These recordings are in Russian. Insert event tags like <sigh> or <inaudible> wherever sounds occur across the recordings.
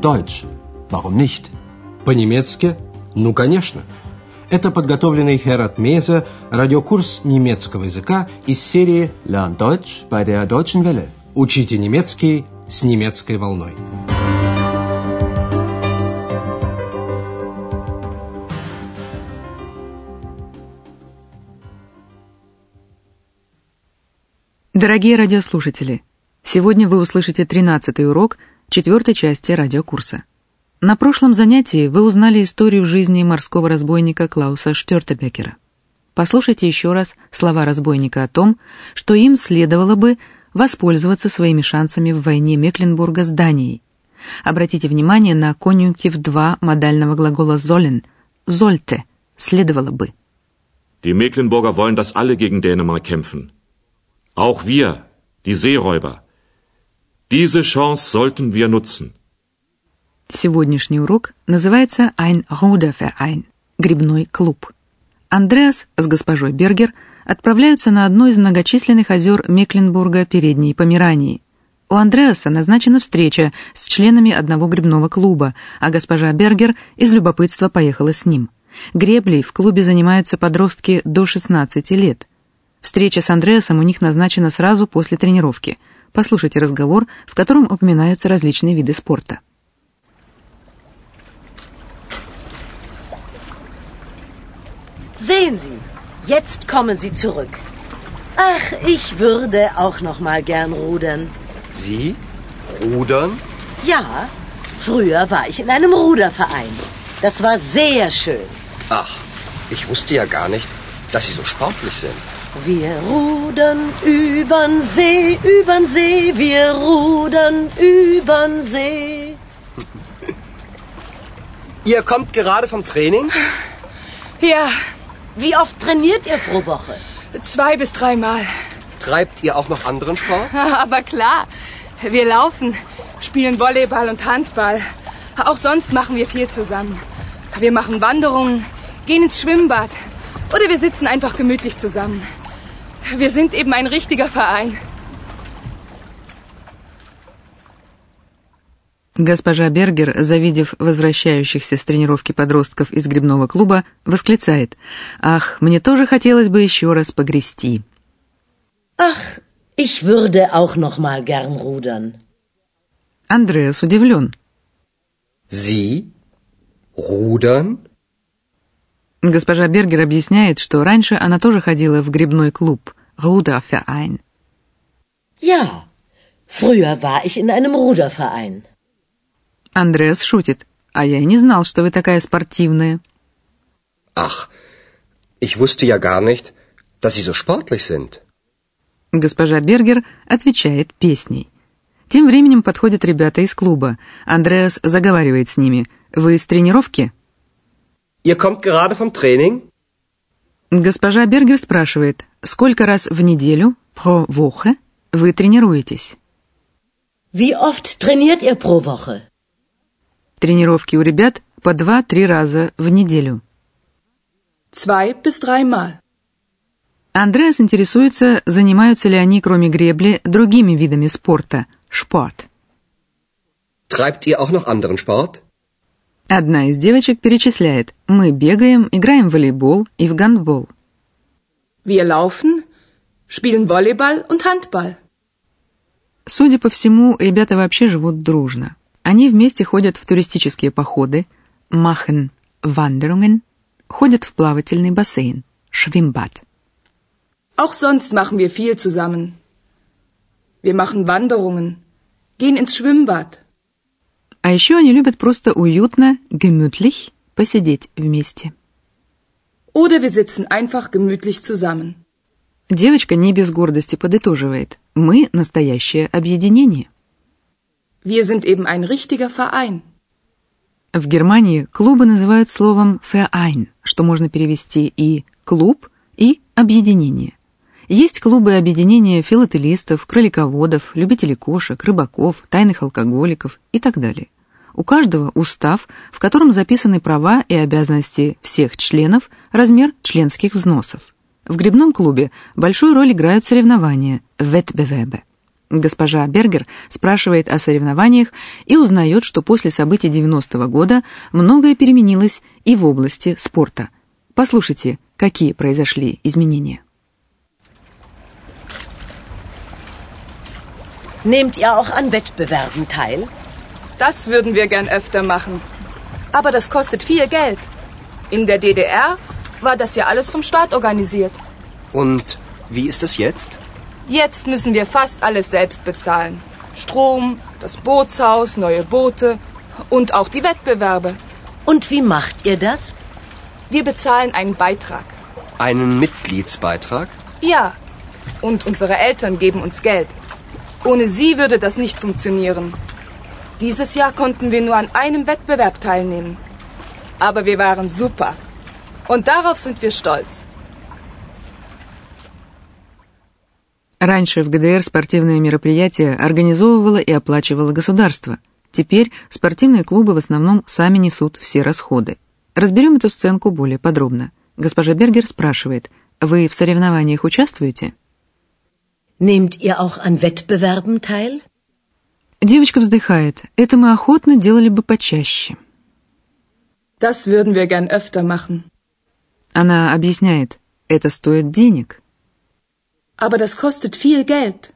Deutsch. Warum nicht? По-немецки? Ну, конечно. Это подготовленный Херат Мейзе радиокурс немецкого языка из серии Lern Deutsch bei der Deutschen Welle. «Учите немецкий с немецкой волной». Дорогие радиослушатели, сегодня вы услышите 13 урок четвертой части радиокурса. На прошлом занятии вы узнали историю жизни морского разбойника Клауса Штёртебекера. Послушайте еще раз слова разбойника о том, что им следовало бы воспользоваться своими шансами в войне Мекленбурга с Данией. Обратите внимание на конъюнктив 2 модального глагола «sollen» – «sollte» – «следовало бы». Die Mecklenburger wollen, dass alle gegen Dänemark kämpfen. Auch wir, die Seeräuber. Diese Chance sollten wir nutzen. Сегодняшний урок называется «Ein Ruderverein» – «Грибной клуб». Андреас с госпожой Бергер отправляются на одно из многочисленных озер Мекленбурга Передней Померании. У Андреаса назначена встреча с членами одного грибного клуба, а госпожа Бергер из любопытства поехала с ним. Греблей в клубе занимаются подростки до 16 лет. Встреча с Андреасом у них назначена сразу после тренировки. Послушайте разговор, в котором упоминаются различные виды спорта. Sehen Sie, jetzt kommen Sie zurück. Ach, ich würde auch noch mal gern rudern. Sie? Rudern? Ja, früher war ich in einem Ruderverein. Das war sehr schön. Ach, ich wusste ja gar nicht, dass Sie so sportlich sind. Wir rudern übern See, übern See, wir rudern übern See. <laughs> Ihr kommt gerade vom Training? Ja, Wie oft trainiert ihr pro Woche? zwei bis dreimal. Treibt ihr auch noch anderen Sport? <laughs> Aber klar, wir laufen, spielen Volleyball und Handball. Auch sonst machen wir viel zusammen. Wir machen Wanderungen, gehen ins Schwimmbad oder wir sitzen einfach gemütlich zusammen. Wir sind eben ein richtiger Verein. Госпожа Бергер, завидев возвращающихся с тренировки подростков из грибного клуба, восклицает «Ах, мне тоже хотелось бы еще раз погрести». Ach, ich würde auch noch mal gern rudern. Андреас удивлен. Sie? Rudern? Госпожа Бергер объясняет, что раньше она тоже ходила в грибной клуб Ruderverein. Ja, früher war ich in einem Ruderverein. Андреас шутит. «А я и не знал, что вы такая спортивная». Ach, ich wusste ja gar nicht, dass Sie so sportlich sind. Госпожа Бергер отвечает песней. Тем временем подходят ребята из клуба. Андреас заговаривает с ними. «Вы с тренировки?» Ihr kommt gerade vom Training? Госпожа Бергер спрашивает, сколько раз в неделю, pro Woche, вы тренируетесь? Wie oft trainiert ihr pro Woche? Тренировки у ребят по 2-3 раза в неделю. Zwei bis dreimal. Андреас интересуется, занимаются ли они, кроме гребли, другими видами спорта, шпорт. Treibt ihr auch noch anderen Sport? Одна из девочек перечисляет, мы бегаем, играем в волейбол и в гандбол. Wir laufen, spielen Volleyball und Handball. Судя по всему, ребята вообще живут дружно. Они вместе ходят в туристические походы, machen Wanderungen, ходят в плавательный бассейн, Schwimmbad. Auch sonst machen wir viel zusammen. Wir machen Wanderungen, gehen ins Schwimmbad. А еще они любят просто уютно, gemütlich, посидеть вместе. Oder wir sitzen einfach gemütlich zusammen. Девочка не без гордости подытоживает. Мы настоящее объединение. Wir sind eben ein richtiger Verein. В Германии клубы называют словом Verein, что можно перевести и клуб, и объединение. Есть клубы и объединения филателистов, кролиководов, любителей кошек, рыбаков, тайных алкоголиков и так далее. У каждого устав, в котором записаны права и обязанности всех членов, размер членских взносов. В грибном клубе большую роль играют соревнования – Wettbewerbe. Госпожа Бергер спрашивает о соревнованиях и узнает, что после событий 90-го года многое переменилось и в области спорта. Послушайте, какие произошли изменения. Nehmt ihr auch an Wettbewerben teil? Das würden wir gern öfter machen. Aber das kostet viel Geld. In der DDR war das ja alles vom Staat organisiert. Und wie ist es jetzt? Jetzt müssen wir fast alles selbst bezahlen. Strom, das Bootshaus, neue Boote und auch die Wettbewerbe. Und wie macht ihr das? Wir bezahlen einen Beitrag. Einen Mitgliedsbeitrag? Ja. Und unsere Eltern geben uns Geld. Ohne sie würde das nicht funktionieren. Dieses Jahr konnten wir nur an einem Wettbewerb teilnehmen. Aber wir waren super. Und darauf sind wir stolz. Раньше в ГДР спортивные мероприятия организовывало и оплачивало государство. Теперь спортивные клубы в основном сами несут все расходы. Разберем эту сценку более подробно. Госпожа Бергер спрашивает, вы в соревнованиях участвуете? Nehmt ihr auch an Wettbewerben teil? Девочка вздыхает. Это мы охотно делали бы почаще. Das würden wir gern öfter machen. Она объясняет, это стоит денег. Aber das kostet viel Geld.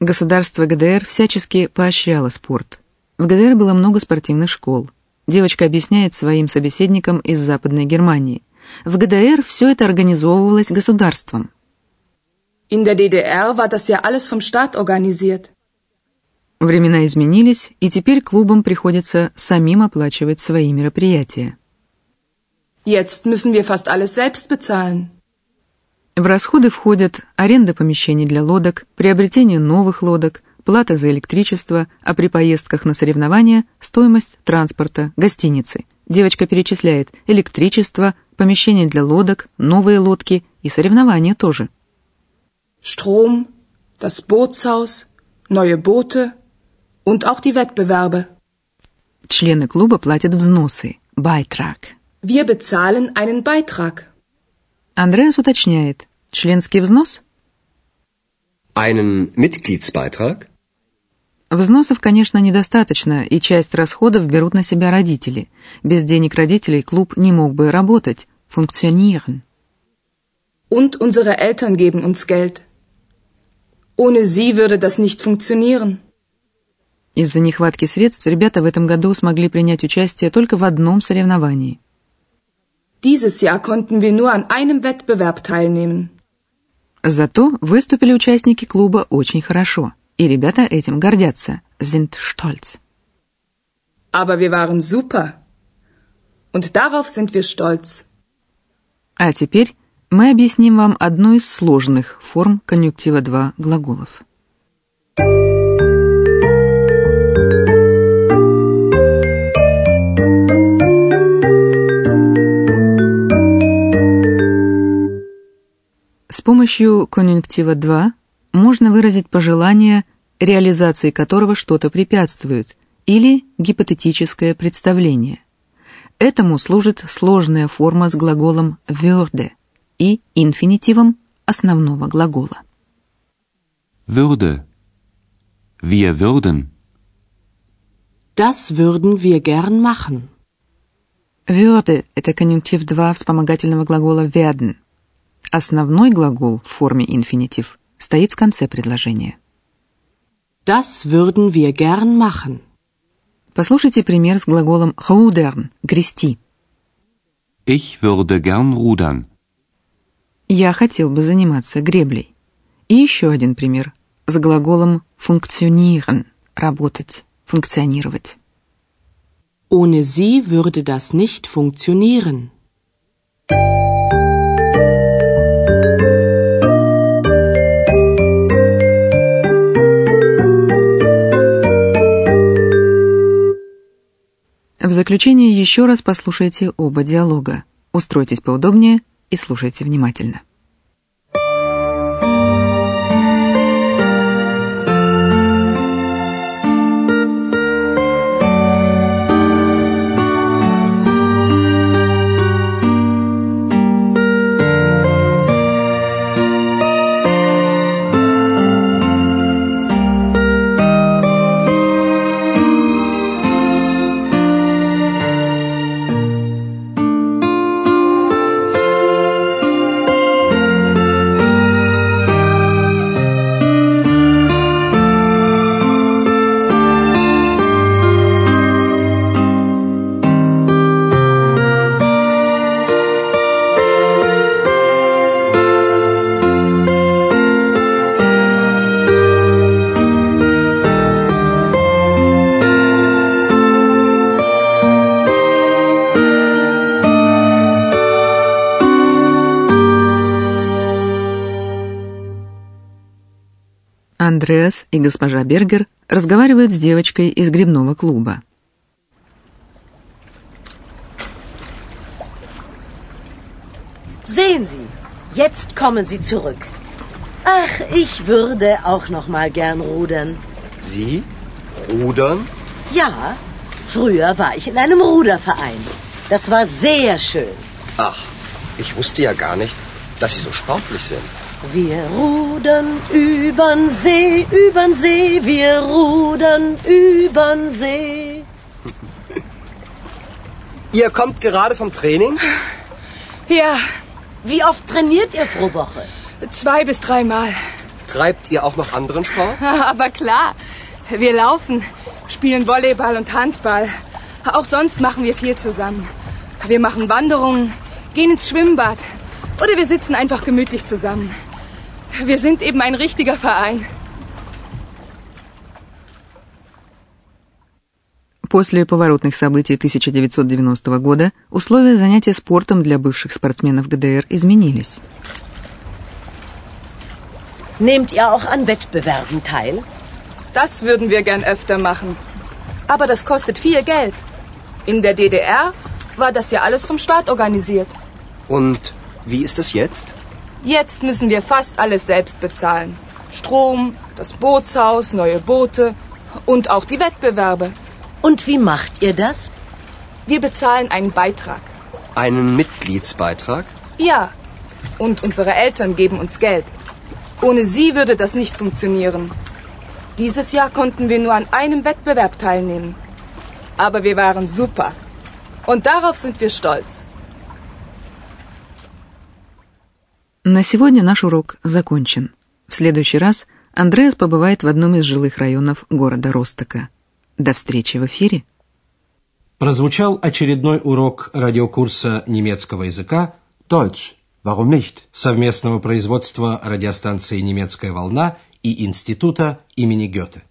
Государство ГДР всячески поощряло спорт. В ГДР было много спортивных школ. Девочка объясняет своим собеседникам из Западной Германии. В ГДР все это организовывалось государством. In der DDR war das ja alles vom Staat organisiert. Времена изменились, и теперь клубам приходится самим оплачивать свои мероприятия. Jetzt müssen wir fast alles selbst bezahlen. В расходы входят аренда помещений для лодок, приобретение новых лодок, плата за электричество, а при поездках на соревнования – стоимость транспорта, гостиницы. Девочка перечисляет электричество, помещение для лодок, новые лодки и соревнования тоже. Strom, das Bootshaus, neue Boote und auch die Wettbewerbe. Члены клуба платят взносы – байтрак. Wir bezahlen einen Beitrag. Андреас уточняет – членский взнос? Einen Mitgliedsbeitrag? Взносов, конечно, недостаточно, и часть расходов берут на себя родители. Без денег родителей клуб не мог бы работать, функциониeren. Und unsere Eltern geben uns Geld. Ohne sie würde das nicht funktionieren. Из-за нехватки средств ребята в этом году смогли принять участие только в одном соревновании. Dieses Jahr konnten wir nur an einem Wettbewerb teilnehmen. Зато выступили участники клуба очень хорошо, и ребята этим гордятся, sind stolz. Aber wir waren super. Und darauf sind wir stolz. А теперь мы объясним вам одну из сложных форм конъюнктива 2 глаголов. С помощью конъюнктива 2 можно выразить пожелание, реализации которого что-то препятствует, или гипотетическое представление. Этому служит сложная форма с глаголом würde и инфинитивом основного глагола. Würde. Wir würden. Das würden wir gern machen. Würde – это конъюнктив 2 вспомогательного глагола werden. Основной глагол в форме инфинитив стоит в конце предложения. Das würden wir gern machen. Послушайте пример с глаголом rudern – грести. Ich würde gern rudern. Я хотел бы заниматься греблей. И еще один пример с глаголом funktionieren – работать, функционировать. Ohne sie würde das nicht funktionieren. В заключение еще раз послушайте оба диалога. Устройтесь поудобнее и слушайте внимательно. Андреас и госпожа Бергер разговаривают с девочкой из грибного клуба. Sehen Sie, jetzt kommen Sie zurück. Ach, ich würde auch noch mal gern rudern. Sie? Rudern? Ja, früher war ich in einem Ruderverein. Das war sehr schön. Ach, ich wusste ja gar nicht, dass Sie so sportlich sind. Wir rudern übern See, übern See, wir rudern übern See. <laughs> Ihr kommt gerade vom Training? <sighs> Ja, Wie oft trainiert ihr pro Woche? zwei bis dreimal. Treibt ihr auch noch anderen Sport? <laughs> Aber klar, wir laufen, spielen Volleyball und Handball. Auch sonst machen wir viel zusammen. Wir machen Wanderungen, gehen ins Schwimmbad oder wir sitzen einfach gemütlich zusammen. Wir sind eben ein richtiger Verein. После поворотных событий 1990 года условия занятия спортом для бывших спортсменов ГДР изменились. Nehmt ihr auch an Wettbewerben teil? Das würden wir gern öfter machen. Aber das kostet viel Geld. In der DDR war das ja alles vom Staat organisiert. Und wie ist es jetzt? Jetzt müssen wir fast alles selbst bezahlen. Strom, das Bootshaus, neue Boote und auch die Wettbewerbe. Und wie macht ihr das? Wir bezahlen einen Beitrag. Einen Mitgliedsbeitrag? Ja. Und unsere Eltern geben uns Geld. Ohne sie würde das nicht funktionieren. Dieses Jahr konnten wir nur an einem Wettbewerb teilnehmen. Aber wir waren super. Und darauf sind wir stolz. На сегодня наш урок закончен. В следующий раз Андреас побывает в одном из жилых районов города Ростока. До встречи в эфире. Прозвучал очередной урок радиокурса немецкого языка Deutsch. Warum nicht? совместного производства радиостанции «Немецкая волна» и Института имени Гёте.